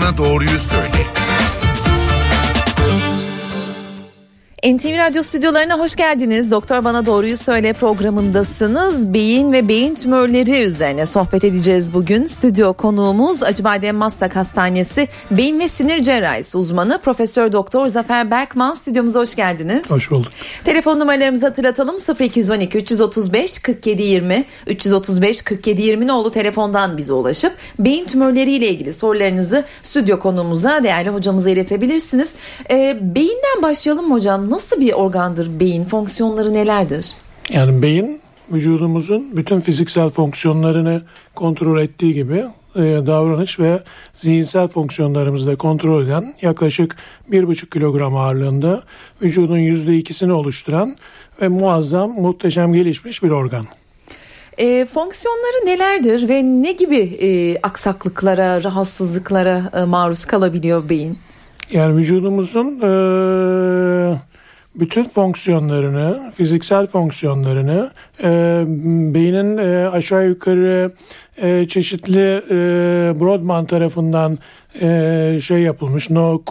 Bana Doğruyu Söyle. NTV Radyo stüdyolarına hoş geldiniz. Doktor Bana Doğruyu Söyle programındasınız. Beyin ve beyin tümörleri üzerine sohbet edeceğiz bugün. Stüdyo konuğumuz Acıbadem Maslak Hastanesi Beyin ve Sinir Cerrahisi uzmanı Profesör Doktor Zafer Berkman stüdyomuza hoş geldiniz. Hoş bulduk. Telefon numaralarımızı hatırlatalım 0212 335 47 20 335 47 20 oldu telefondan bize ulaşıp beyin tümörleriyle ilgili sorularınızı stüdyo konuğumuza değerli hocamıza iletebilirsiniz. Ee, beyinden başlayalım hocam nasıl bir organdır beyin? Fonksiyonları nelerdir? Yani beyin vücudumuzun bütün fiziksel fonksiyonlarını kontrol ettiği gibi e, davranış ve zihinsel fonksiyonlarımızı da kontrol eden yaklaşık 1,5 kilogram ağırlığında vücudun %2'sini oluşturan ve muazzam, muhteşem gelişmiş bir organ. E, fonksiyonları nelerdir ve ne gibi e, aksaklıklara, rahatsızlıklara e, maruz kalabiliyor beyin? Yani vücudumuzun e, bütün fonksiyonlarını, fiziksel fonksiyonlarını e, beynin e, aşağı yukarı e, çeşitli e, Brodmann tarafından e, şey yapılmış, no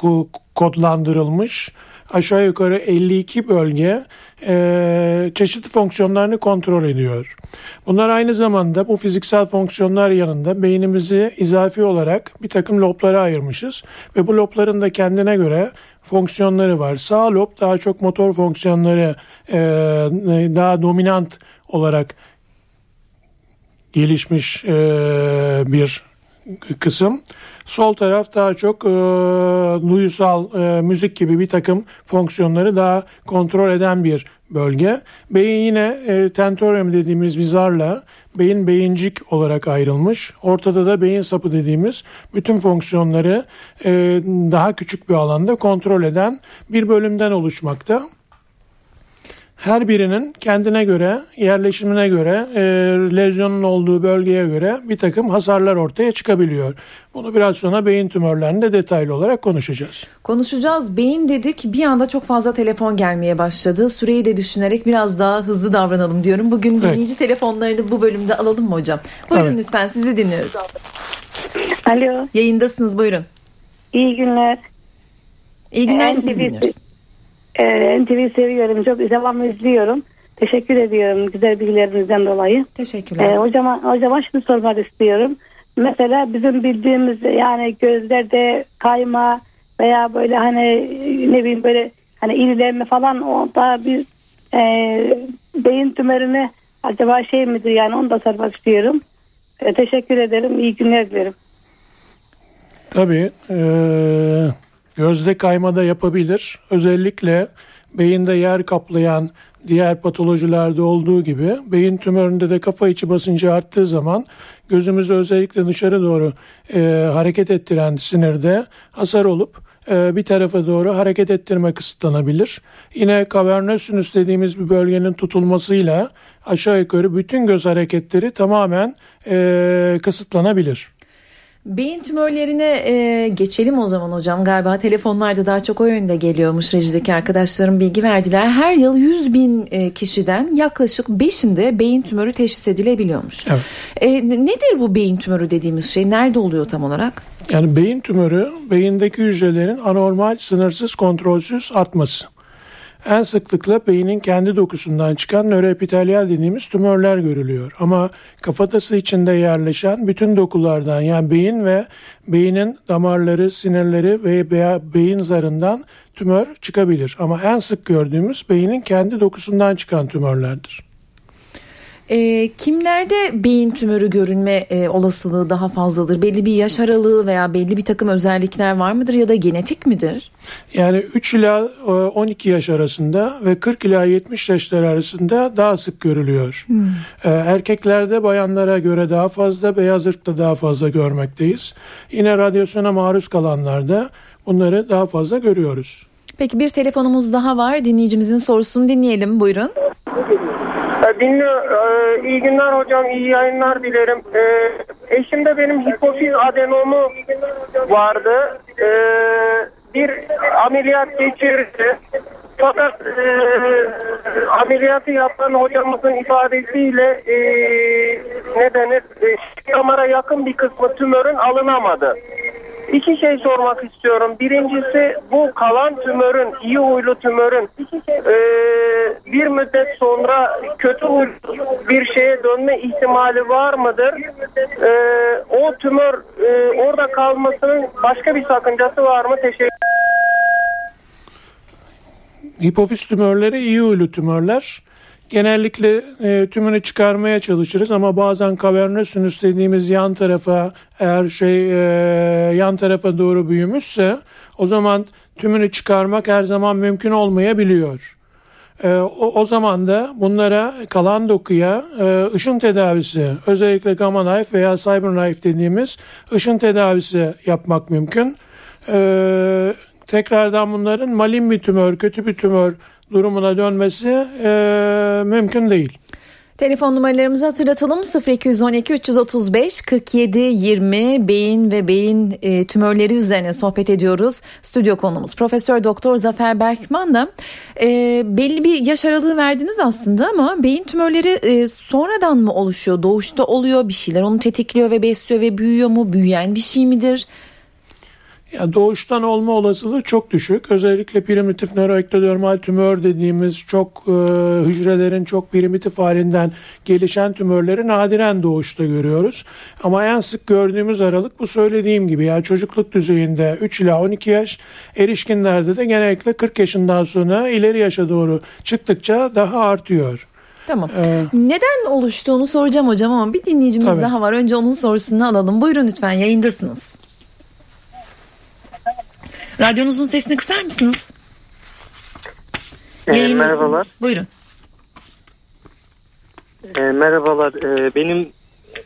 kodlandırılmış aşağı yukarı 52 bölge e, çeşitli fonksiyonlarını kontrol ediyor. Bunlar aynı zamanda bu fiziksel fonksiyonlar yanında beynimizi izafi olarak bir takım loblara ayırmışız ve bu lobların da kendine göre fonksiyonları var. Sağ lob daha çok motor fonksiyonları e, daha dominant olarak gelişmiş e, bir kısım. Sol taraf daha çok e, duyusal e, müzik gibi bir takım fonksiyonları daha kontrol eden bir bölge. Beyin yine e, tentorium dediğimiz bir zarla beyin beyincik olarak ayrılmış. Ortada da beyin sapı dediğimiz bütün fonksiyonları e, daha küçük bir alanda kontrol eden bir bölümden oluşmakta her birinin kendine göre, yerleşimine göre, e, lezyonun olduğu bölgeye göre bir takım hasarlar ortaya çıkabiliyor. Bunu biraz sonra beyin tümörlerinde detaylı olarak konuşacağız. Konuşacağız. Beyin dedik bir anda çok fazla telefon gelmeye başladı. Süreyi de düşünerek biraz daha hızlı davranalım diyorum. Bugün dinleyici evet. telefonlarını bu bölümde alalım mı hocam? Buyurun evet. lütfen sizi dinliyoruz. Alo. Yayındasınız buyurun. İyi günler. İyi günler ee, sizi dinliyoruz. Ee, NTV seviyorum. Çok devamlı izliyorum. Teşekkür ediyorum güzel bilgilerinizden dolayı. Teşekkürler. Ee, hocama, hocama şunu sormak istiyorum. Mesela bizim bildiğimiz yani gözlerde kayma veya böyle hani ne bileyim böyle hani irilenme falan o da bir e, beyin tümörüne acaba şey midir yani onu da sormak istiyorum. E, teşekkür ederim. İyi günler dilerim. Tabii. Ee, gözde kaymada yapabilir. Özellikle beyinde yer kaplayan diğer patolojilerde olduğu gibi beyin tümöründe de kafa içi basıncı arttığı zaman gözümüzü özellikle dışarı doğru e, hareket ettiren sinirde hasar olup e, bir tarafa doğru hareket ettirme kısıtlanabilir. Yine cavernos sinüs dediğimiz bir bölgenin tutulmasıyla aşağı yukarı bütün göz hareketleri tamamen e, kısıtlanabilir. Beyin tümörlerine e, geçelim o zaman hocam. Galiba telefonlarda daha çok o yönde geliyormuş rejideki arkadaşlarım bilgi verdiler. Her yıl 100 bin e, kişiden yaklaşık 5'inde beyin tümörü teşhis edilebiliyormuş. Evet. E, nedir bu beyin tümörü dediğimiz şey? Nerede oluyor tam olarak? Yani beyin tümörü beyindeki hücrelerin anormal, sınırsız, kontrolsüz artması en sıklıkla beynin kendi dokusundan çıkan nöroepitelyal dediğimiz tümörler görülüyor. Ama kafatası içinde yerleşen bütün dokulardan yani beyin ve beynin damarları, sinirleri ve beyin zarından tümör çıkabilir. Ama en sık gördüğümüz beynin kendi dokusundan çıkan tümörlerdir. E, kimlerde beyin tümörü görünme e, olasılığı daha fazladır? Belli bir yaş aralığı veya belli bir takım özellikler var mıdır ya da genetik midir? Yani 3 ila 12 e, yaş arasında ve 40 ila 70 yaşlar arasında daha sık görülüyor. Hmm. E, erkeklerde bayanlara göre daha fazla, beyaz ırkta daha fazla görmekteyiz. Yine radyasyona maruz kalanlarda bunları daha fazla görüyoruz. Peki bir telefonumuz daha var. Dinleyicimizin sorusunu dinleyelim. Buyurun. Dinliyor. Ee, iyi günler hocam, iyi yayınlar dilerim. Ee, eşimde benim hipofiz adenomu vardı. Ee, bir ameliyat geçirdi. Fakat e, ameliyatı yapan hocamızın ifadesiyle e, ne denir? E, damara yakın bir kısmı tümörün alınamadı. İki şey sormak istiyorum. Birincisi bu kalan tümörün, iyi huylu tümörün e, bir müddet sonra kötü huylu bir şeye dönme ihtimali var mıdır? E, o tümör e, orada kalmasının başka bir sakıncası var mı? Teşekkür Hipofiz tümörleri iyi huylu tümörler. Genellikle e, tümünü çıkarmaya çalışırız ama bazen kavernös sinüs dediğimiz yan tarafa eğer şey e, yan tarafa doğru büyümüşse o zaman tümünü çıkarmak her zaman mümkün olmayabiliyor. E, o, o zaman da bunlara kalan dokuya e, ışın tedavisi özellikle gamma knife veya cyber knife dediğimiz ışın tedavisi yapmak mümkün. E, tekrardan bunların malin bir tümör, kötü bir tümör durumuna dönmesi e, mümkün değil. Telefon numaralarımızı hatırlatalım 0212 335 47 20 beyin ve beyin e, tümörleri üzerine sohbet ediyoruz. Stüdyo konumuz Profesör Doktor Zafer Berkman'la e, belli bir yaş aralığı verdiniz aslında ama beyin tümörleri e, sonradan mı oluşuyor? Doğuşta oluyor bir şeyler onu tetikliyor ve besliyor ve büyüyor mu? Büyüyen bir şey midir? Ya doğuştan olma olasılığı çok düşük. Özellikle primitif nöroektodermal tümör dediğimiz çok e, hücrelerin çok primitif halinden gelişen tümörleri nadiren doğuşta görüyoruz. Ama en sık gördüğümüz aralık bu söylediğim gibi yani çocukluk düzeyinde 3 ila 12 yaş, erişkinlerde de genellikle 40 yaşından sonra ileri yaşa doğru çıktıkça daha artıyor. Tamam. Ee, Neden oluştuğunu soracağım hocam ama bir dinleyicimiz tabii. daha var. Önce onun sorusunu alalım. Buyurun lütfen yayındasınız. Radyonuzun sesini kısar mısınız? E, merhabalar. Buyurun. E, merhabalar. E, benim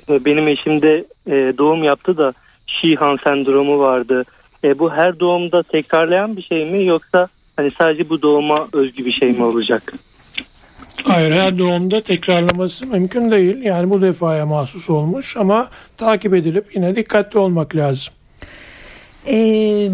e, benim eşim de e, doğum yaptı da Şihan sendromu vardı. E, bu her doğumda tekrarlayan bir şey mi yoksa hani sadece bu doğuma özgü bir şey mi olacak? Hayır her doğumda tekrarlaması mümkün değil. Yani bu defaya mahsus olmuş ama takip edilip yine dikkatli olmak lazım. E,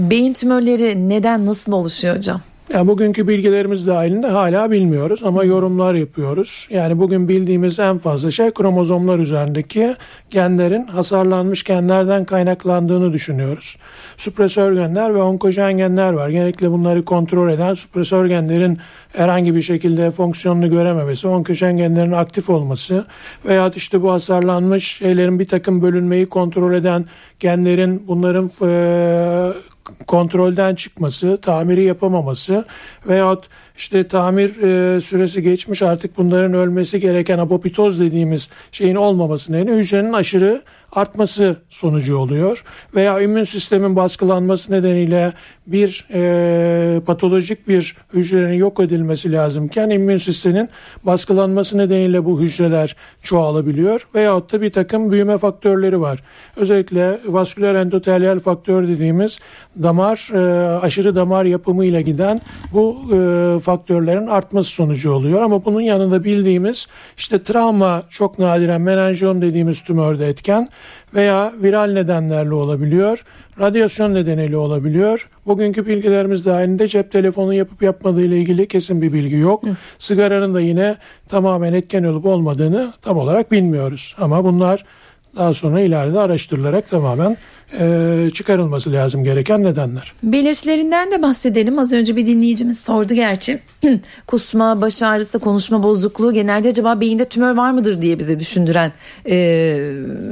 beyin tümörleri neden nasıl oluşuyor hocam? Yani bugünkü bilgilerimiz dahilinde hala bilmiyoruz ama yorumlar yapıyoruz. Yani bugün bildiğimiz en fazla şey kromozomlar üzerindeki genlerin hasarlanmış genlerden kaynaklandığını düşünüyoruz. Süpresör genler ve onkojen genler var. Genellikle bunları kontrol eden süpresör genlerin herhangi bir şekilde fonksiyonunu görememesi, onkojen genlerin aktif olması veya işte bu hasarlanmış şeylerin bir takım bölünmeyi kontrol eden genlerin bunların e, kontrolden çıkması, tamiri yapamaması veyahut işte tamir e, süresi geçmiş artık bunların ölmesi gereken apoptoz dediğimiz şeyin olmaması nedeniyle hücrenin aşırı artması sonucu oluyor. Veya immün sistemin baskılanması nedeniyle bir e, patolojik bir hücrenin yok edilmesi lazımken immün sistemin baskılanması nedeniyle bu hücreler çoğalabiliyor. Veyahut da bir takım büyüme faktörleri var. Özellikle vasküler endotelyal faktör dediğimiz damar e, aşırı damar yapımıyla giden bu e, faktörlerin artması sonucu oluyor. Ama bunun yanında bildiğimiz işte travma çok nadiren menenjom dediğimiz tümörde etken veya viral nedenlerle olabiliyor. Radyasyon nedeniyle olabiliyor. Bugünkü bilgilerimiz dahilinde cep telefonu yapıp yapmadığı ile ilgili kesin bir bilgi yok. Hı. Sigaranın da yine tamamen etken olup olmadığını tam olarak bilmiyoruz. Ama bunlar daha sonra ileride araştırılarak tamamen e, çıkarılması lazım gereken nedenler. Belirtilerinden de bahsedelim. Az önce bir dinleyicimiz sordu gerçi. Kusma, baş ağrısı, konuşma bozukluğu genelde acaba beyinde tümör var mıdır diye bize düşündüren e,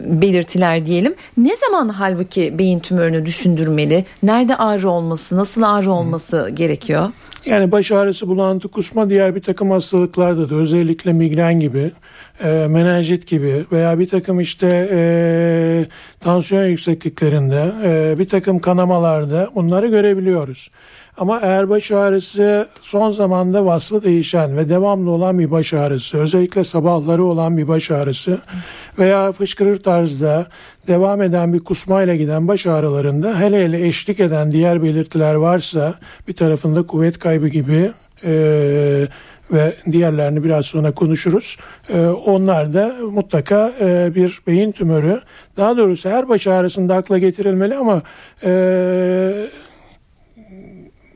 belirtiler diyelim. Ne zaman halbuki beyin tümörünü düşündürmeli? Nerede ağrı olması, nasıl ağrı olması hmm. gerekiyor? Yani baş ağrısı, bulantı, kusma diğer bir takım hastalıklarda da özellikle migren gibi, e, menenjit gibi veya bir takım işte e, tansiyon yüksekliklerinde, e, bir takım kanamalarda bunları görebiliyoruz. Ama eğer baş ağrısı son zamanda vasfı değişen ve devamlı olan bir baş ağrısı, özellikle sabahları olan bir baş ağrısı veya fışkırır tarzda devam eden bir kusmayla giden baş ağrılarında hele hele eşlik eden diğer belirtiler varsa bir tarafında kuvvet kaybı gibi e, ve diğerlerini biraz sonra konuşuruz. E, onlar da mutlaka e, bir beyin tümörü. Daha doğrusu her baş ağrısında akla getirilmeli ama e,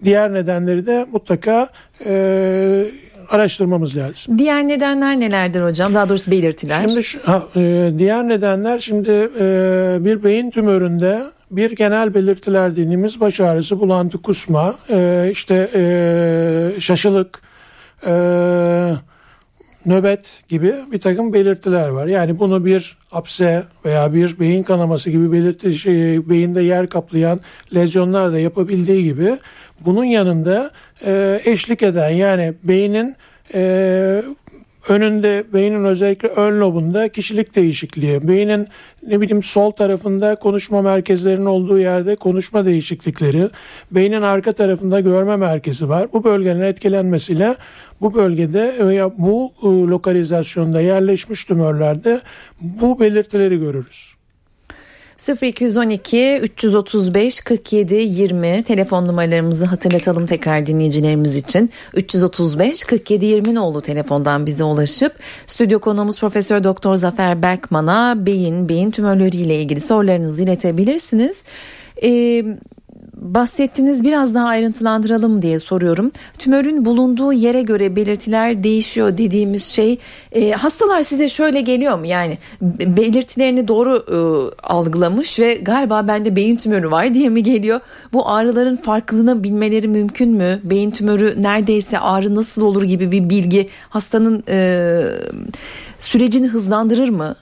diğer nedenleri de mutlaka e, araştırmamız lazım. Diğer nedenler nelerdir hocam? Daha doğrusu belirtiler. Şimdi şu, ha, e, diğer nedenler şimdi e, bir beyin tümöründe bir genel belirtiler dediğimiz baş ağrısı, bulantı, kusma, e, işte e, şaşılık, e, nöbet gibi bir takım belirtiler var. Yani bunu bir apse veya bir beyin kanaması gibi belirti şey, beyinde yer kaplayan lezyonlar da yapabildiği gibi bunun yanında e, eşlik eden yani beynin e, önünde beynin özellikle ön lobunda kişilik değişikliği, beynin ne bileyim sol tarafında konuşma merkezlerinin olduğu yerde konuşma değişiklikleri, beynin arka tarafında görme merkezi var. Bu bölgenin etkilenmesiyle bu bölgede veya bu e, lokalizasyonda yerleşmiş tümörlerde bu belirtileri görürüz. 0212 335 47 20 telefon numaralarımızı hatırlatalım tekrar dinleyicilerimiz için. 335 47 20 nolu telefondan bize ulaşıp stüdyo konuğumuz Profesör Doktor Zafer Berkman'a beyin, beyin tümörleriyle ilgili sorularınızı iletebilirsiniz. Ee, bahsettiniz biraz daha ayrıntılandıralım diye soruyorum. Tümörün bulunduğu yere göre belirtiler değişiyor dediğimiz şey e, hastalar size şöyle geliyor mu yani belirtilerini doğru e, algılamış ve galiba bende beyin tümörü var diye mi geliyor? Bu ağrıların farklılığını bilmeleri mümkün mü? Beyin tümörü neredeyse ağrı nasıl olur gibi bir bilgi hastanın e, sürecini hızlandırır mı?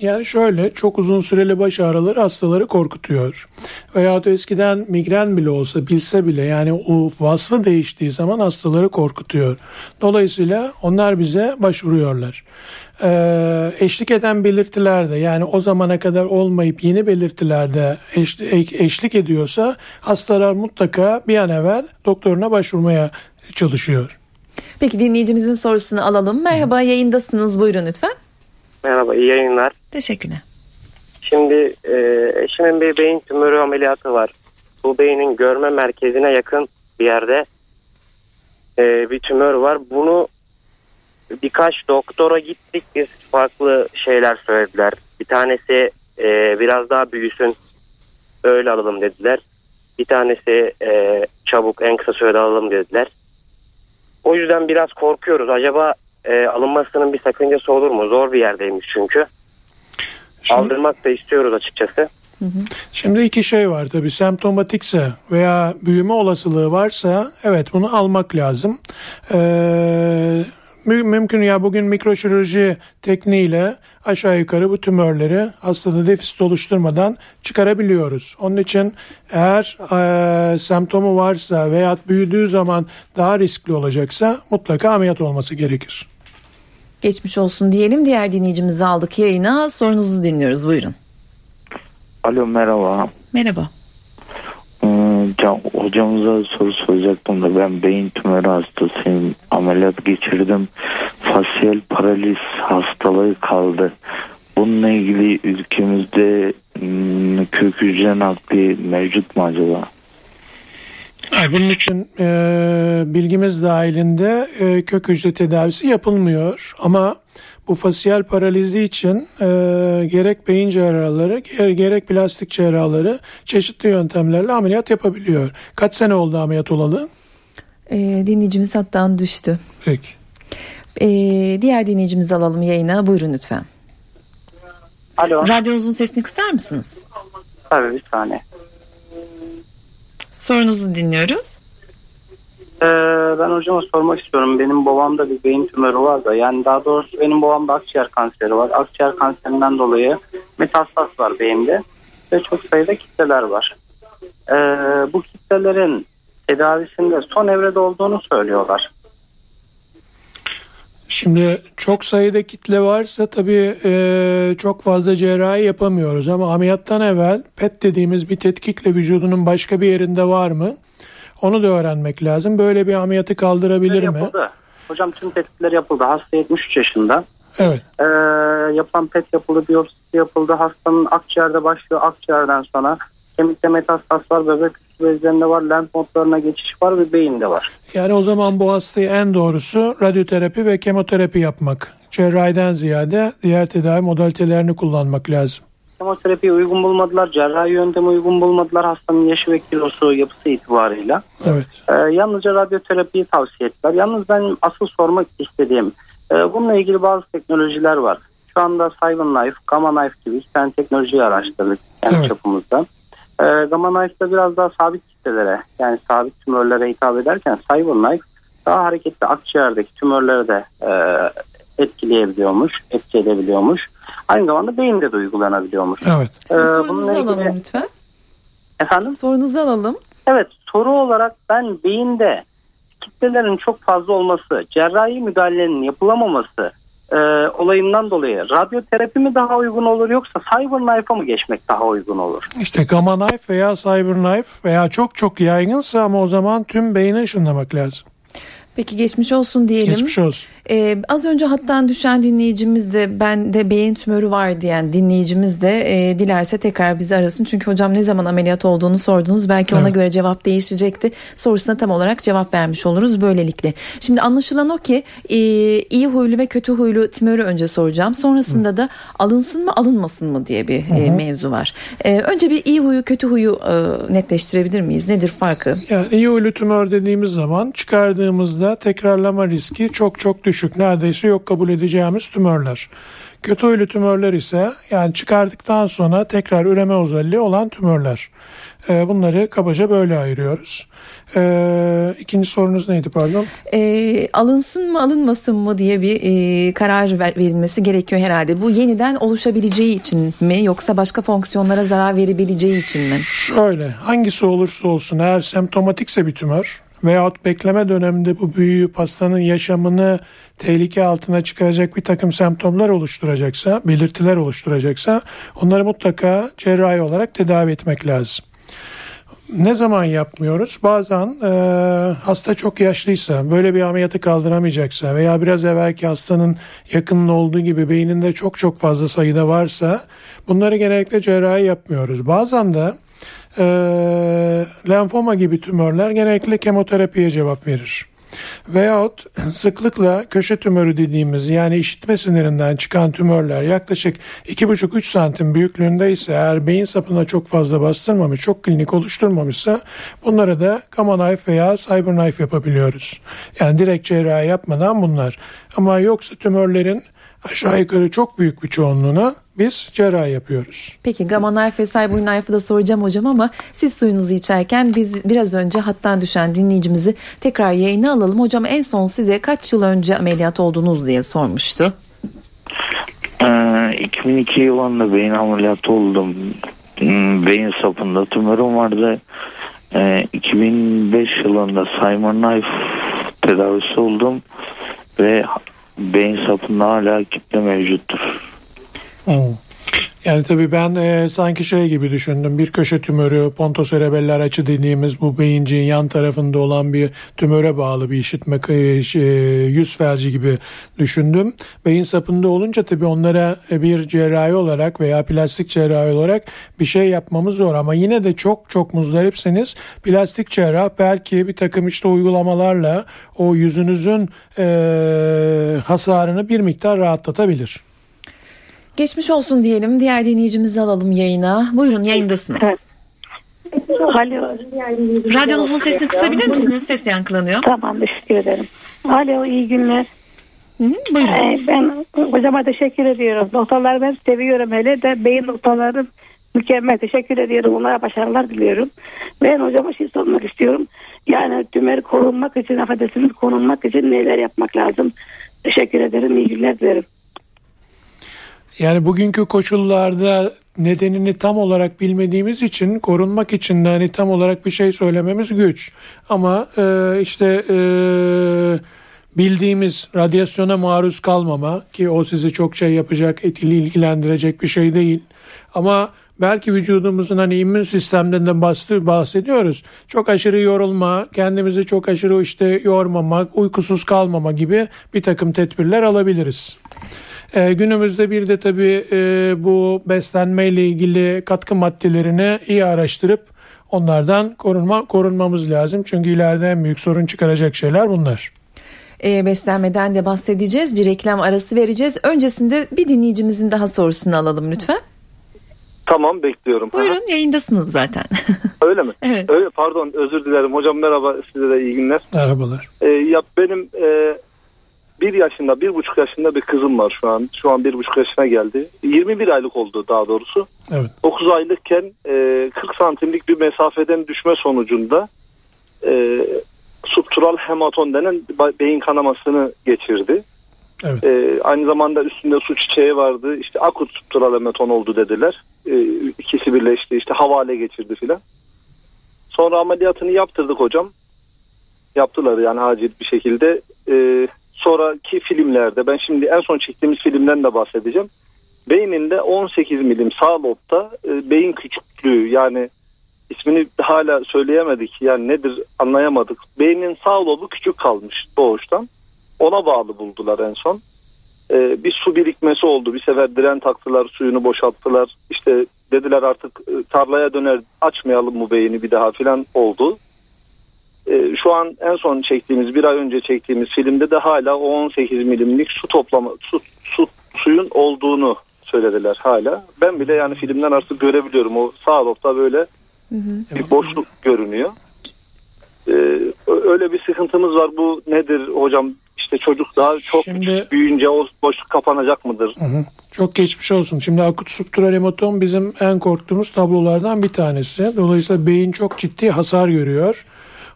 Yani şöyle çok uzun süreli baş ağrıları hastaları korkutuyor. Veya da eskiden migren bile olsa bilse bile yani o vasfı değiştiği zaman hastaları korkutuyor. Dolayısıyla onlar bize başvuruyorlar. Ee, eşlik eden belirtilerde yani o zamana kadar olmayıp yeni belirtilerde eşlik, eşlik ediyorsa hastalar mutlaka bir an evvel doktoruna başvurmaya çalışıyor. Peki dinleyicimizin sorusunu alalım. Merhaba yayındasınız buyurun lütfen. Merhaba, iyi yayınlar. Teşekkürler. Şimdi e, eşimin bir beyin tümörü ameliyatı var. Bu beynin görme merkezine yakın bir yerde e, bir tümör var. Bunu birkaç doktora gittik biz farklı şeyler söylediler. Bir tanesi e, biraz daha büyüsün öyle alalım dediler. Bir tanesi e, çabuk en kısa sürede alalım dediler. O yüzden biraz korkuyoruz. Acaba e, alınmasının bir sakıncası olur mu? Zor bir yerdeymiş çünkü. Şimdi, Aldırmak da istiyoruz açıkçası. Şimdi iki şey var tabii semptomatikse veya büyüme olasılığı varsa evet bunu almak lazım. Ee, mümkün ya bugün mikroşirurji tekniğiyle aşağı yukarı bu tümörleri hastada defisit oluşturmadan çıkarabiliyoruz. Onun için eğer e, semptomu varsa veya büyüdüğü zaman daha riskli olacaksa mutlaka ameliyat olması gerekir. Geçmiş olsun diyelim. Diğer dinleyicimizi aldık yayına. Sorunuzu dinliyoruz. Buyurun. Alo merhaba. Merhaba. Can, hocamıza soru soracaktım da ben beyin tümörü hastasıyım. Ameliyat geçirdim. Fasyal paraliz hastalığı kaldı. Bununla ilgili ülkemizde hmm, kök hücre nakli mevcut mu acaba? Bunun için e, bilgimiz dahilinde e, kök hücre tedavisi yapılmıyor ama bu fasyal paralizi için e, gerek beyin cerrahları gerek plastik cerrahları çeşitli yöntemlerle ameliyat yapabiliyor. Kaç sene oldu ameliyat olalı? E, dinleyicimiz hattan düştü. Peki. E, diğer dinleyicimizi alalım yayına. Buyurun lütfen. Alo. Radyonuzun sesini kısar mısınız? Tabii bir saniye. Sorunuzu dinliyoruz. Ee, ben hocama sormak istiyorum. Benim babamda bir beyin tümörü var da yani daha doğrusu benim babamda akciğer kanseri var. Akciğer kanserinden dolayı metastas var beyinde ve çok sayıda kitleler var. Ee, bu kitlelerin tedavisinde son evrede olduğunu söylüyorlar. Şimdi çok sayıda kitle varsa tabii e, çok fazla cerrahi yapamıyoruz ama ameliyattan evvel PET dediğimiz bir tetkikle vücudunun başka bir yerinde var mı? Onu da öğrenmek lazım. Böyle bir ameliyatı kaldırabilir mi? Yapıldı. Hocam tüm tetkikler yapıldı. Hasta 73 yaşında. Evet. Ee, yapılan PET yapıldı, biyopsi yapıldı. Hastanın akciğerde başlıyor. Akciğerden sonra kemikte metastas var, böbrek bezlerinde var, lenf nodlarına geçiş var ve beyinde var. Yani o zaman bu hastayı en doğrusu radyoterapi ve kemoterapi yapmak. Cerrahiden ziyade diğer tedavi modalitelerini kullanmak lazım. Kemoterapiyi uygun bulmadılar, cerrahi yöntemi uygun bulmadılar hastanın yaşı ve kilosu yapısı itibarıyla. Evet. Ee, yalnızca radyoterapiyi tavsiye ettiler. Yalnız ben asıl sormak istediğim, e, bununla ilgili bazı teknolojiler var. Şu anda Cyber Knife, Gamma Knife gibi iki tane teknolojiyi araştırdık kendi Evet. çapımızda. E, Gamma Knife'da biraz daha sabit kitlelere yani sabit tümörlere hitap ederken Cyber Knife daha hareketli akciğerdeki tümörlere de e, etkileyebiliyormuş, etki edebiliyormuş. Aynı zamanda beyinde de uygulanabiliyormuş. Evet. Siz Ee, sorunuzu ilgili- alalım lütfen. Efendim? Sorunuzu alalım. Evet soru olarak ben beyinde kitlelerin çok fazla olması, cerrahi müdahalenin yapılamaması e, olayından dolayı radyoterapi mi daha uygun olur yoksa Cyber Knife'a mı geçmek daha uygun olur? İşte Gamma Knife veya Cyber Knife veya çok çok yaygınsa ama o zaman tüm beyni ışınlamak lazım. Peki geçmiş olsun diyelim. Geçmiş olsun. Ee, az önce hattan düşen dinleyicimiz de ben de beyin tümörü var diyen dinleyicimiz de e, dilerse tekrar bizi arasın. Çünkü hocam ne zaman ameliyat olduğunu sordunuz. Belki ona Evet. göre cevap değişecekti. Sorusuna tam olarak cevap vermiş oluruz böylelikle. Şimdi anlaşılan o ki e, iyi huylu ve kötü huylu tümörü önce soracağım. Sonrasında da alınsın mı alınmasın mı diye bir e, mevzu var. E, önce bir iyi huyu kötü huyu e, netleştirebilir miyiz? Nedir farkı? Yani iyi huylu tümör dediğimiz zaman çıkardığımızda tekrarlama riski çok çok düşük. Neredeyse yok kabul edeceğimiz tümörler. Kötü huylu tümörler ise yani çıkardıktan sonra tekrar üreme özelliği olan tümörler. Ee, bunları kabaca böyle ayırıyoruz. Ee, ikinci sorunuz neydi pardon? e, alınsın mı alınmasın mı diye bir e, karar ver- verilmesi gerekiyor herhalde. Bu yeniden oluşabileceği için mi yoksa başka fonksiyonlara zarar verebileceği için mi? Şöyle hangisi olursa olsun eğer semptomatikse bir tümör veyahut bekleme döneminde bu büyüyüp hastanın yaşamını tehlike altına çıkaracak bir takım semptomlar oluşturacaksa, belirtiler oluşturacaksa onları mutlaka cerrahi olarak tedavi etmek lazım. Ne zaman yapmıyoruz? Bazen e, hasta çok yaşlıysa, böyle bir ameliyatı kaldıramayacaksa veya biraz evvelki hastanın yakının olduğu gibi beyninde çok çok fazla sayıda varsa bunları genellikle cerrahi yapmıyoruz. Bazen de e, lenfoma gibi tümörler genellikle kemoterapiye cevap verir. Veyahut sıklıkla köşe tümörü dediğimiz yani işitme sinirinden çıkan tümörler yaklaşık 2,5-3 santim büyüklüğünde ise eğer beyin sapına çok fazla bastırmamış, çok klinik oluşturmamışsa bunlara da Gamma Knife veya Cyber Knife yapabiliyoruz. Yani direkt cerrahi yapmadan bunlar. Ama yoksa tümörlerin aşağı yukarı çok büyük bir çoğunluğuna biz cerrahi yapıyoruz. Peki Gamma Knife ve Cyber Knife'ı da soracağım hocam ama siz suyunuzu içerken biz biraz önce hattan düşen dinleyicimizi tekrar yayına alalım. Hocam en son size kaç yıl önce ameliyat oldunuz diye sormuştu. Ee, 2002 yılında beyin ameliyatı oldum. Hmm, Beyin sapında tümörüm vardı. Ee, 2005 yılında Simon Knife tedavisi oldum ve beyin sapında hala kitle mevcuttur. Yani tabii ben e, sanki şey gibi düşündüm. Bir köşe tümörü, pontoserebeller açı dediğimiz bu beyinciğin yan tarafında olan bir tümöre bağlı bir işitme e, şey, yüz felci gibi düşündüm. Beyin sapında olunca tabii onlara bir cerrahi olarak veya plastik cerrahi olarak bir şey yapmamız zor. Ama yine de çok çok muzdaripseniz plastik cerrah belki bir takım işte uygulamalarla o yüzünüzün e, hasarını bir miktar rahatlatabilir. Geçmiş olsun diyelim. Diğer dinleyicimizi alalım yayına. Buyurun yayındasınız. Evet. Alo. Radyonuzun sesini kısabilir misiniz? Ses yankılanıyor. Tamam teşekkür ederim. Alo iyi günler. Hı buyurun. Ee, ben hocama teşekkür ediyorum. Doktorları ben seviyorum hele de beyin doktorlarım mükemmel teşekkür ediyorum. Onlara başarılar diliyorum. Ben hocama şey sormak istiyorum. Yani tümör korunmak için, affedersiniz korunmak için neler yapmak lazım? Teşekkür ederim. İyi günler dilerim. Yani bugünkü koşullarda nedenini tam olarak bilmediğimiz için korunmak için de hani tam olarak bir şey söylememiz güç. Ama e, işte e, bildiğimiz radyasyona maruz kalmama ki o sizi çok şey yapacak, etili ilgilendirecek bir şey değil. Ama belki vücudumuzun hani immün sistemden de bahs- bahsediyoruz. Çok aşırı yorulma, kendimizi çok aşırı işte yormamak, uykusuz kalmama gibi bir takım tedbirler alabiliriz. Ee, günümüzde bir de tabii e, bu beslenmeyle ilgili katkı maddelerini iyi araştırıp onlardan korunma korunmamız lazım. Çünkü ileride en büyük sorun çıkaracak şeyler bunlar. E, beslenmeden de bahsedeceğiz. Bir reklam arası vereceğiz. Öncesinde bir dinleyicimizin daha sorusunu alalım lütfen. Tamam bekliyorum. Buyurun yayındasınız zaten. Öyle mi? Evet. Öyle, pardon özür dilerim hocam merhaba size de iyi günler. Merhabalar. Ee, ya benim e, bir yaşında, bir buçuk yaşında bir kızım var şu an. Şu an bir buçuk yaşına geldi. 21 aylık oldu daha doğrusu. Evet. 9 aylıkken e, 40 santimlik bir mesafeden düşme sonucunda e, subtural hematon denen beyin kanamasını geçirdi. Evet. E, aynı zamanda üstünde su çiçeği vardı. İşte akut subtural hematon oldu dediler. E, ikisi birleşti. İşte havale geçirdi filan. Sonra ameliyatını yaptırdık hocam. Yaptılar yani acil bir şekilde. E, sonraki filmlerde ben şimdi en son çektiğimiz filmden de bahsedeceğim. Beyninde 18 milim sağ lobda e, beyin küçüklüğü yani ismini hala söyleyemedik yani nedir anlayamadık. Beynin sağ lobu küçük kalmış doğuştan. Ona bağlı buldular en son. Ee, bir su birikmesi oldu. Bir sefer diren taktılar, suyunu boşalttılar. İşte dediler artık e, tarlaya döner açmayalım bu beyni bir daha filan oldu. Ee, şu an en son çektiğimiz bir ay önce çektiğimiz filmde de hala o 18 milimlik su toplama su, su suyun olduğunu söylediler hala. Ben bile yani filmden artık görebiliyorum. O sağ lobda böyle hı hı. bir boşluk görünüyor. Ee, öyle bir sıkıntımız var. Bu nedir hocam? İşte çocuk daha çok Şimdi, büyüyünce o boşluk kapanacak mıdır? Hı hı. Çok geçmiş olsun. Şimdi akut subdural hematom bizim en korktuğumuz tablolardan bir tanesi. Dolayısıyla beyin çok ciddi hasar görüyor.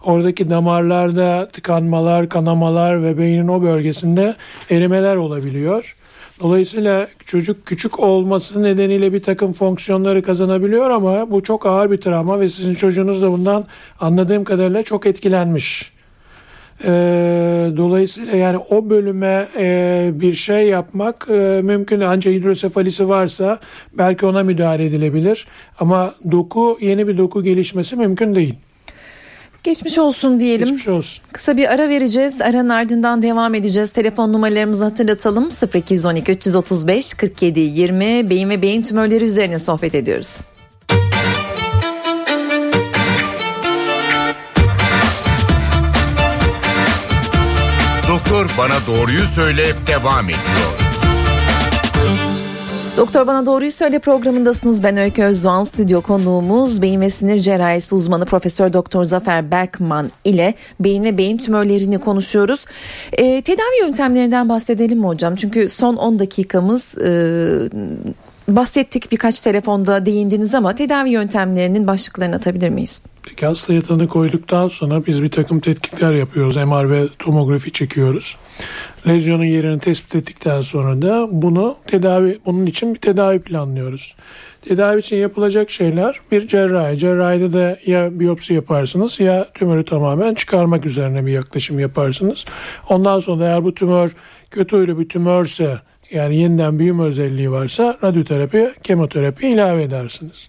Oradaki damarlarda tıkanmalar, kanamalar ve beynin o bölgesinde erimeler olabiliyor. Dolayısıyla çocuk küçük olması nedeniyle bir takım fonksiyonları kazanabiliyor ama bu çok ağır bir travma ve sizin çocuğunuz da bundan anladığım kadarıyla çok etkilenmiş. Ee, dolayısıyla yani o bölüme e, bir şey yapmak e, mümkün ancak hidrosefalisi varsa belki ona müdahale edilebilir ama doku yeni bir doku gelişmesi mümkün değil. Geçmiş olsun diyelim. Geçmiş olsun. Kısa bir ara vereceğiz. Aranın ardından devam edeceğiz. Telefon numaralarımızı hatırlatalım. 0212 335 47 20 beyin ve beyin tümörleri üzerine sohbet ediyoruz. Doktor bana doğruyu söyle devam ediyor. Doktor Bana Doğruyu Söyle programındasınız. Ben Öykü Özdoğan. Stüdyo konuğumuz beyin ve sinir cerrahisi uzmanı Profesör Doktor Zafer Berkman ile beyin ve beyin tümörlerini konuşuyoruz. E, tedavi yöntemlerinden bahsedelim mi hocam? Çünkü son 10 dakikamız e, bahsettik birkaç telefonda değindiniz ama tedavi yöntemlerinin başlıklarını atabilir miyiz? Peki hasta yatağını koyduktan sonra biz bir takım tetkikler yapıyoruz. MR ve tomografi çekiyoruz. Lezyonun yerini tespit ettikten sonra da bunu tedavi bunun için bir tedavi planlıyoruz. Tedavi için yapılacak şeyler bir cerrahi. Cerrahide de ya biyopsi yaparsınız ya tümörü tamamen çıkarmak üzerine bir yaklaşım yaparsınız. Ondan sonra eğer bu tümör kötü huylu bir tümörse yani yeniden büyüme özelliği varsa radyoterapi, kemoterapi ilave edersiniz.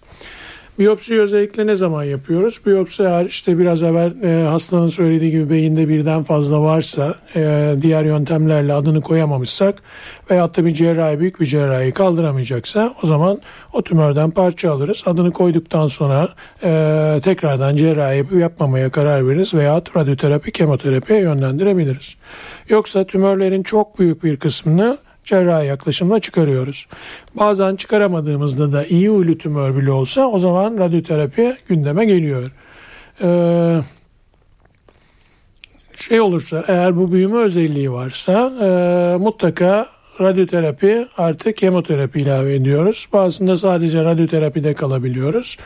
Biyopsi özellikle ne zaman yapıyoruz? Biyopsi eğer işte biraz evvel e, hastanın söylediği gibi beyinde birden fazla varsa e, diğer yöntemlerle adını koyamamışsak veyahut da bir cerrahi büyük bir cerrahi kaldıramayacaksa o zaman o tümörden parça alırız. Adını koyduktan sonra e, tekrardan cerrahi yapmamaya karar veririz veyahut radyoterapi, kemoterapiye yönlendirebiliriz. Yoksa tümörlerin çok büyük bir kısmını cerrahi yaklaşımla çıkarıyoruz. Bazen çıkaramadığımızda da iyi huylu tümör bile olsa o zaman radyoterapi gündeme geliyor. Ee, şey olursa eğer bu büyüme özelliği varsa e, mutlaka radyoterapi artı kemoterapi ilave ediyoruz. Bazısında sadece radyoterapide kalabiliyoruz.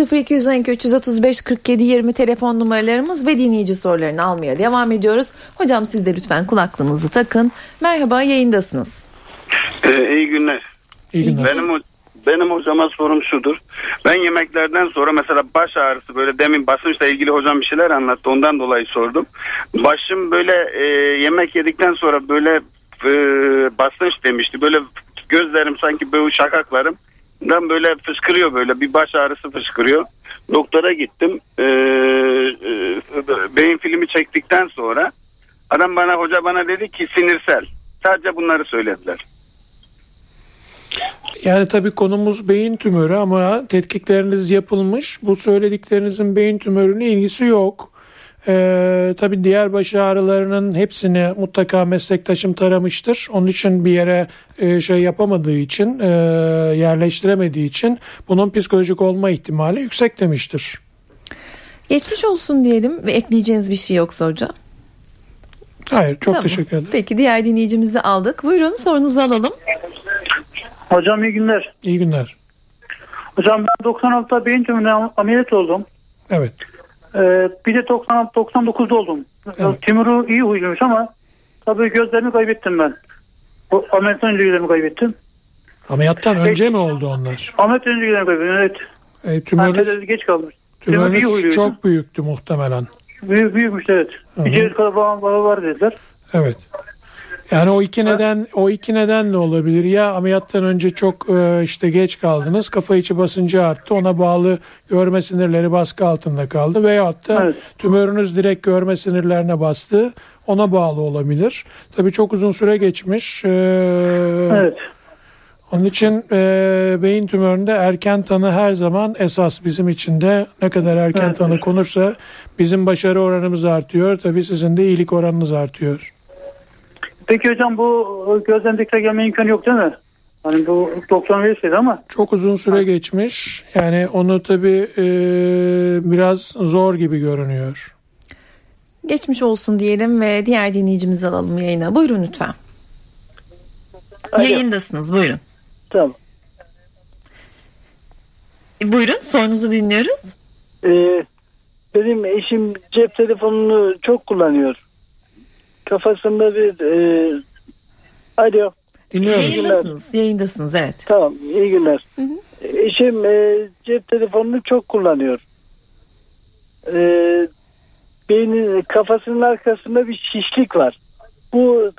0212 335 47 20 telefon numaralarımız ve dinleyici sorularını almaya devam ediyoruz. Hocam siz de lütfen kulaklığınızı takın. Merhaba yayındasınız. Ee, iyi günler. İyi günler. Benim benim hocama sorum şudur. Ben yemeklerden sonra mesela baş ağrısı böyle demin basınçla ilgili hocam bir şeyler anlattı. Ondan dolayı sordum. Başım böyle e, yemek yedikten sonra böyle e, basınç demişti. Böyle gözlerim sanki böyle şakaklarım ben böyle fışkırıyor böyle bir baş ağrısı fışkırıyor. Doktora gittim. Ee, e, beyin filmi çektikten sonra adam bana hoca bana dedi ki sinirsel. Sadece bunları söylediler. Yani tabii konumuz beyin tümörü ama tetkikleriniz yapılmış. Bu söylediklerinizin beyin tümörüne ilgisi yok. Ee, tabii diğer baş ağrılarının hepsini mutlaka meslektaşım taramıştır. Onun için bir yere e, şey yapamadığı için, e, yerleştiremediği için bunun psikolojik olma ihtimali yüksek demiştir. Geçmiş olsun diyelim ve ekleyeceğiniz bir şey yoksa hocam. Hayır çok Tamam. teşekkür ederim. Peki diğer dinleyicimizi aldık. Buyurun sorunuzu alalım. Hocam iyi günler. İyi günler. Hocam ben 96'da beyin tümörüne ameliyat oldum. Evet. Ee, bir de 96 99'da oldum. Evet. Timur'u iyi huyluymuş ama tabii gözlerimi kaybettim ben. Ameliyattan önce gözlerimi kaybettim. Ameliyattan önce mi oldu onlar? Ameliyattan önce gözlerimi kaybettim. Evet. E, tümörünüz, geç kalmış. Tümörünüz çok büyüktü muhtemelen. Büyük, büyükmüş evet. Hı hı. Bir ceviz kadar falan var, var dediler. Evet. Yani o iki neden o iki nedenle olabilir. Ya ameliyattan önce çok e, işte geç kaldınız. Kafa içi basıncı arttı. Ona bağlı görme sinirleri baskı altında kaldı. Veyahut da Evet. tümörünüz direkt görme sinirlerine bastı. Ona bağlı olabilir. Tabii çok uzun süre geçmiş. E, Evet. Onun için e, beyin tümöründe erken tanı her zaman esas bizim için de ne kadar erken Evet, tanı konursa bizim başarı oranımız artıyor. Tabii sizin de iyilik oranınız artıyor. Peki hocam bu gözden tekrar gelme imkanı yok değil mi? Hani bu doktor verirseydi ama Çok uzun süre geçmiş. Yani onu tabii e, biraz zor gibi görünüyor. Geçmiş olsun diyelim ve diğer dinleyicimizi alalım yayına. Buyurun lütfen. Yayındasınız buyurun. Tamam. E, Buyurun sorunuzu dinliyoruz. Ee, benim eşim cep telefonunu çok kullanıyor. Kafasında bir e, alo. Dinliyoruz. Yayındasınız. Yayındasınız evet. Tamam iyi günler. Eşim e, cep telefonunu çok kullanıyor. E, beynin kafasının arkasında bir şişlik var. Bu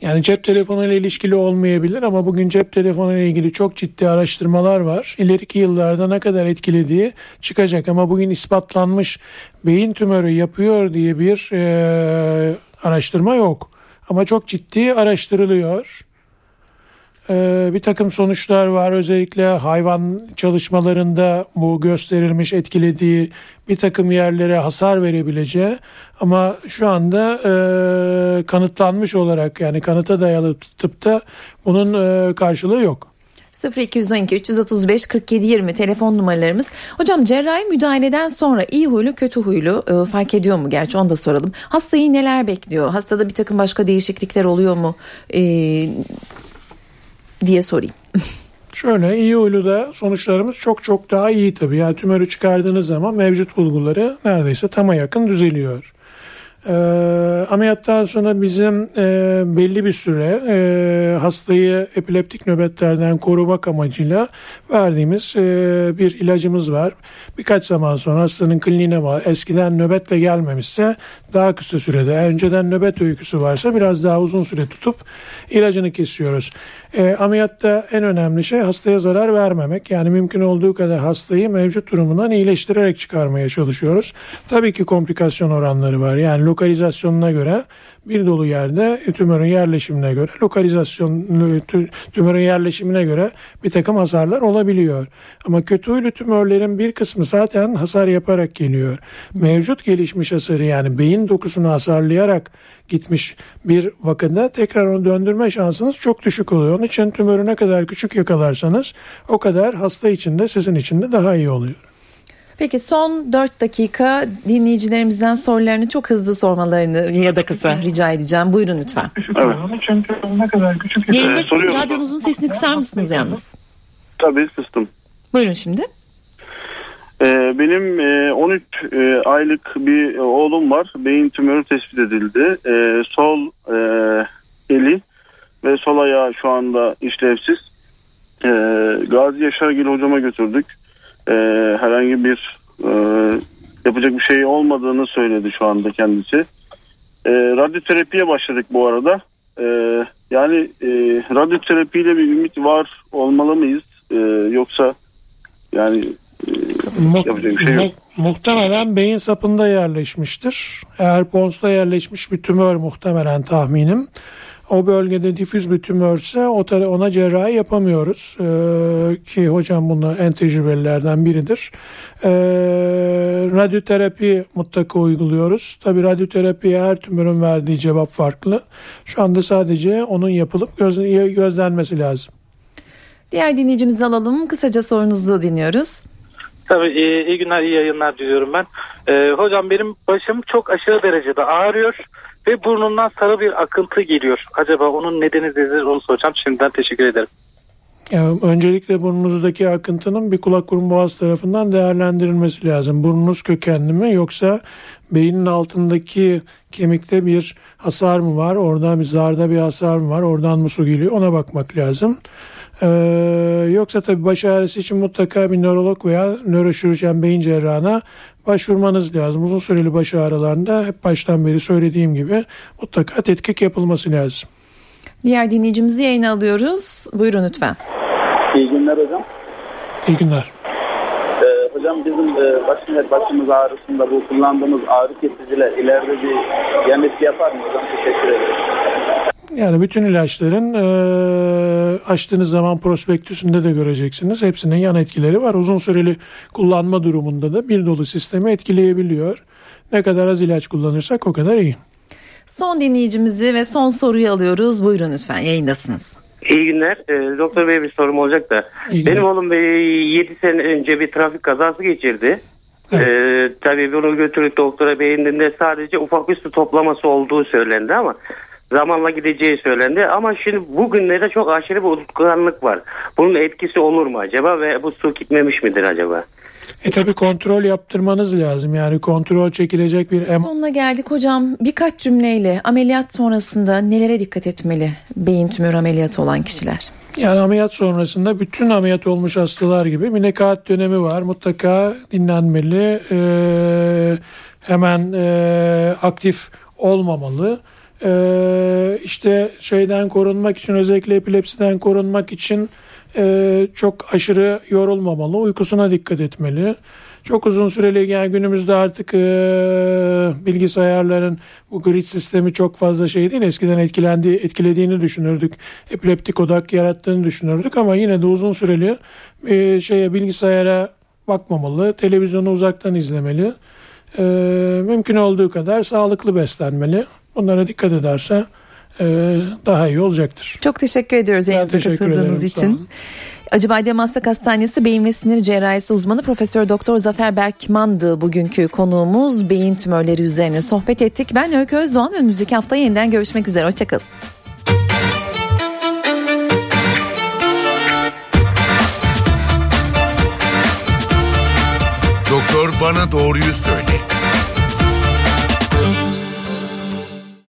Yani cep telefonu ile ilişkili olmayabilir ama bugün cep telefonu ile ilgili çok ciddi araştırmalar var. İleriki yıllarda ne kadar etkilediği çıkacak ama bugün ispatlanmış beyin tümörü yapıyor diye bir e, araştırma yok. Ama çok ciddi araştırılıyor. E, bir takım sonuçlar var. Özellikle hayvan çalışmalarında bu gösterilmiş etkilediği bir takım yerlere hasar verebileceği ama şu anda e, kanıtlanmış olarak yani kanıta dayalı tıpta bunun e, karşılığı yok. 0212 335 47 20 telefon numaralarımız. Hocam cerrahi müdahaleden sonra iyi huylu kötü huylu e, fark ediyor mu? Gerçi onu da soralım. Hastayı neler bekliyor? Hastada bir takım başka değişiklikler oluyor mu? E, diye sorayım. Şöyle iyi huyluda sonuçlarımız çok çok daha iyi tabii. Yani tümörü çıkardığınız zaman mevcut bulguları neredeyse tama yakın düzeliyor. Ee, ameliyattan sonra bizim e, belli bir süre e, hastayı epileptik nöbetlerden korumak amacıyla verdiğimiz e, bir ilacımız var. Birkaç zaman sonra hastanın kliniğine bağlı. Eskiden nöbetle gelmemişse daha kısa sürede, önceden nöbet öyküsü varsa biraz daha uzun süre tutup ilacını kesiyoruz. E, ameliyatta en önemli şey hastaya zarar vermemek. Yani mümkün olduğu kadar hastayı mevcut durumundan iyileştirerek çıkarmaya çalışıyoruz. Tabii ki komplikasyon oranları var. Yani lokalizasyonuna göre bir dolu yerde tümörün yerleşimine göre lokalizasyon tü- tümörün yerleşimine göre bir takım hasarlar olabiliyor. Ama kötü huylu tümörlerin bir kısmı zaten hasar yaparak geliyor. Mevcut gelişmiş hasarı yani beyin dokusunu hasarlayarak gitmiş bir vakada tekrar onu döndürme şansınız çok düşük oluyor. Onun için tümörü ne kadar küçük yakalarsanız o kadar hasta için de sizin için de daha iyi oluyor. Peki son 4 dakika dinleyicilerimizden sorularını çok hızlı sormalarını ya da kısa rica edeceğim. Buyurun lütfen. Evet. Çünkü ne kadar küçük Yayındasınız. soruyorum. Radyonuzun sesini kısar mısınız yalnız? Tabii sıstım. Buyurun şimdi. Ee, benim e, 13 e, aylık bir oğlum var. Beyin tümörü tespit edildi. E, sol e, eli ve sol ayağı şu anda işlevsiz. Gazi Yaşargil hocama götürdük. E, herhangi bir e, yapacak bir şey olmadığını söyledi şu anda kendisi. E, radyoterapiye başladık bu arada. E, yani e, radyoterapiyle bir ümit var olmalı mıyız? E, yoksa yani Mu- Yapacak bir şey yok. mu- muhtemelen beyin sapında yerleşmiştir. Eğer ponsta yerleşmiş bir tümör muhtemelen tahminim. O bölgede difüz bir tümörse o ona cerrahi yapamıyoruz. Ee, ki hocam bunlar en tecrübelilerden biridir. Ee, radyoterapi mutlaka uyguluyoruz. Tabi radyoterapiye her tümörün verdiği cevap farklı. Şu anda sadece onun yapılıp göz- gözlenmesi lazım. Diğer dinleyicimizi alalım. Kısaca sorunuzu dinliyoruz. Tabii iyi, iyi günler, iyi yayınlar diliyorum ben. Ee, hocam benim başım çok aşırı derecede ağrıyor ve burnumdan sarı bir akıntı geliyor. Acaba onun nedeni nedir onu soracağım. Şimdiden teşekkür ederim. Öncelikle burnunuzdaki akıntının bir kulak burun boğaz tarafından değerlendirilmesi lazım. Burnunuz kökenli mi yoksa beynin altındaki kemikte bir hasar mı var? Orada bir zarda bir hasar mı var? Oradan mı su geliyor? Ona bakmak lazım. Ee, yoksa tabii baş ağrısı için mutlaka bir nörolog veya nöroşirurjen beyin cerrahına başvurmanız lazım. Uzun süreli baş ağrılarında hep baştan beri söylediğim gibi mutlaka tetkik yapılması lazım. Diğer dinleyicimizi yayına alıyoruz. Buyurun lütfen. İyi günler hocam. İyi günler. Ee, hocam bizim e, başım, başımız ağrısında bu kullandığımız ağrı kesiciler ileride bir yan yapar mı hocam? Teşekkür ederim. Yani bütün ilaçların e, açtığınız zaman prospektüsünde de göreceksiniz. Hepsinin yan etkileri var. Uzun süreli kullanma durumunda da bir dolu sistemi etkileyebiliyor. Ne kadar az ilaç kullanırsak o kadar iyi. Son dinleyicimizi ve son soruyu alıyoruz. Buyurun lütfen yayındasınız. İyi günler. Ee, doktor Bey bir sorum olacak da. İyi Benim oğlum 7 sene önce bir trafik kazası geçirdi. Ee, tabii bunu götürüp doktora beğendiğinde sadece ufak bir su toplaması olduğu söylendi ama zamanla gideceği söylendi. Ama şimdi bugünlerde çok aşırı bir unutkanlık var. Bunun etkisi olur mu acaba ve bu su gitmemiş midir acaba? E tabi kontrol yaptırmanız lazım. Yani kontrol çekilecek bir em Sonuna geldik hocam. Birkaç cümleyle ameliyat sonrasında nelere dikkat etmeli beyin tümörü ameliyatı olan kişiler? Yani ameliyat sonrasında bütün ameliyat olmuş hastalar gibi bir nekaat dönemi var. Mutlaka dinlenmeli. Ee, hemen e, aktif olmamalı. Ee, işte şeyden korunmak için özellikle epilepsiden korunmak için e, çok aşırı yorulmamalı. Uykusuna dikkat etmeli. Çok uzun süreli yani günümüzde artık e, bilgisayarların bu grid sistemi çok fazla şey değil. Eskiden etkilendi, etkilediğini düşünürdük. Epileptik odak yarattığını düşünürdük ama yine de uzun süreli e, şeye bilgisayara bakmamalı. Televizyonu uzaktan izlemeli. E, mümkün olduğu kadar sağlıklı beslenmeli. Bunlara dikkat ederse e, daha iyi olacaktır. Çok teşekkür ediyoruz yayınımıza katıldığınız ederim, için. Acıbadem Maslak Hastanesi Beyin ve Sinir Cerrahisi uzmanı Profesör Doktor Zafer Berkman'dı bugünkü konuğumuz. Beyin tümörleri üzerine sohbet ettik. Ben Öykü Özdoğan. Önümüzdeki hafta yeniden görüşmek üzere. Hoşçakalın. Doktor bana doğruyu söyle.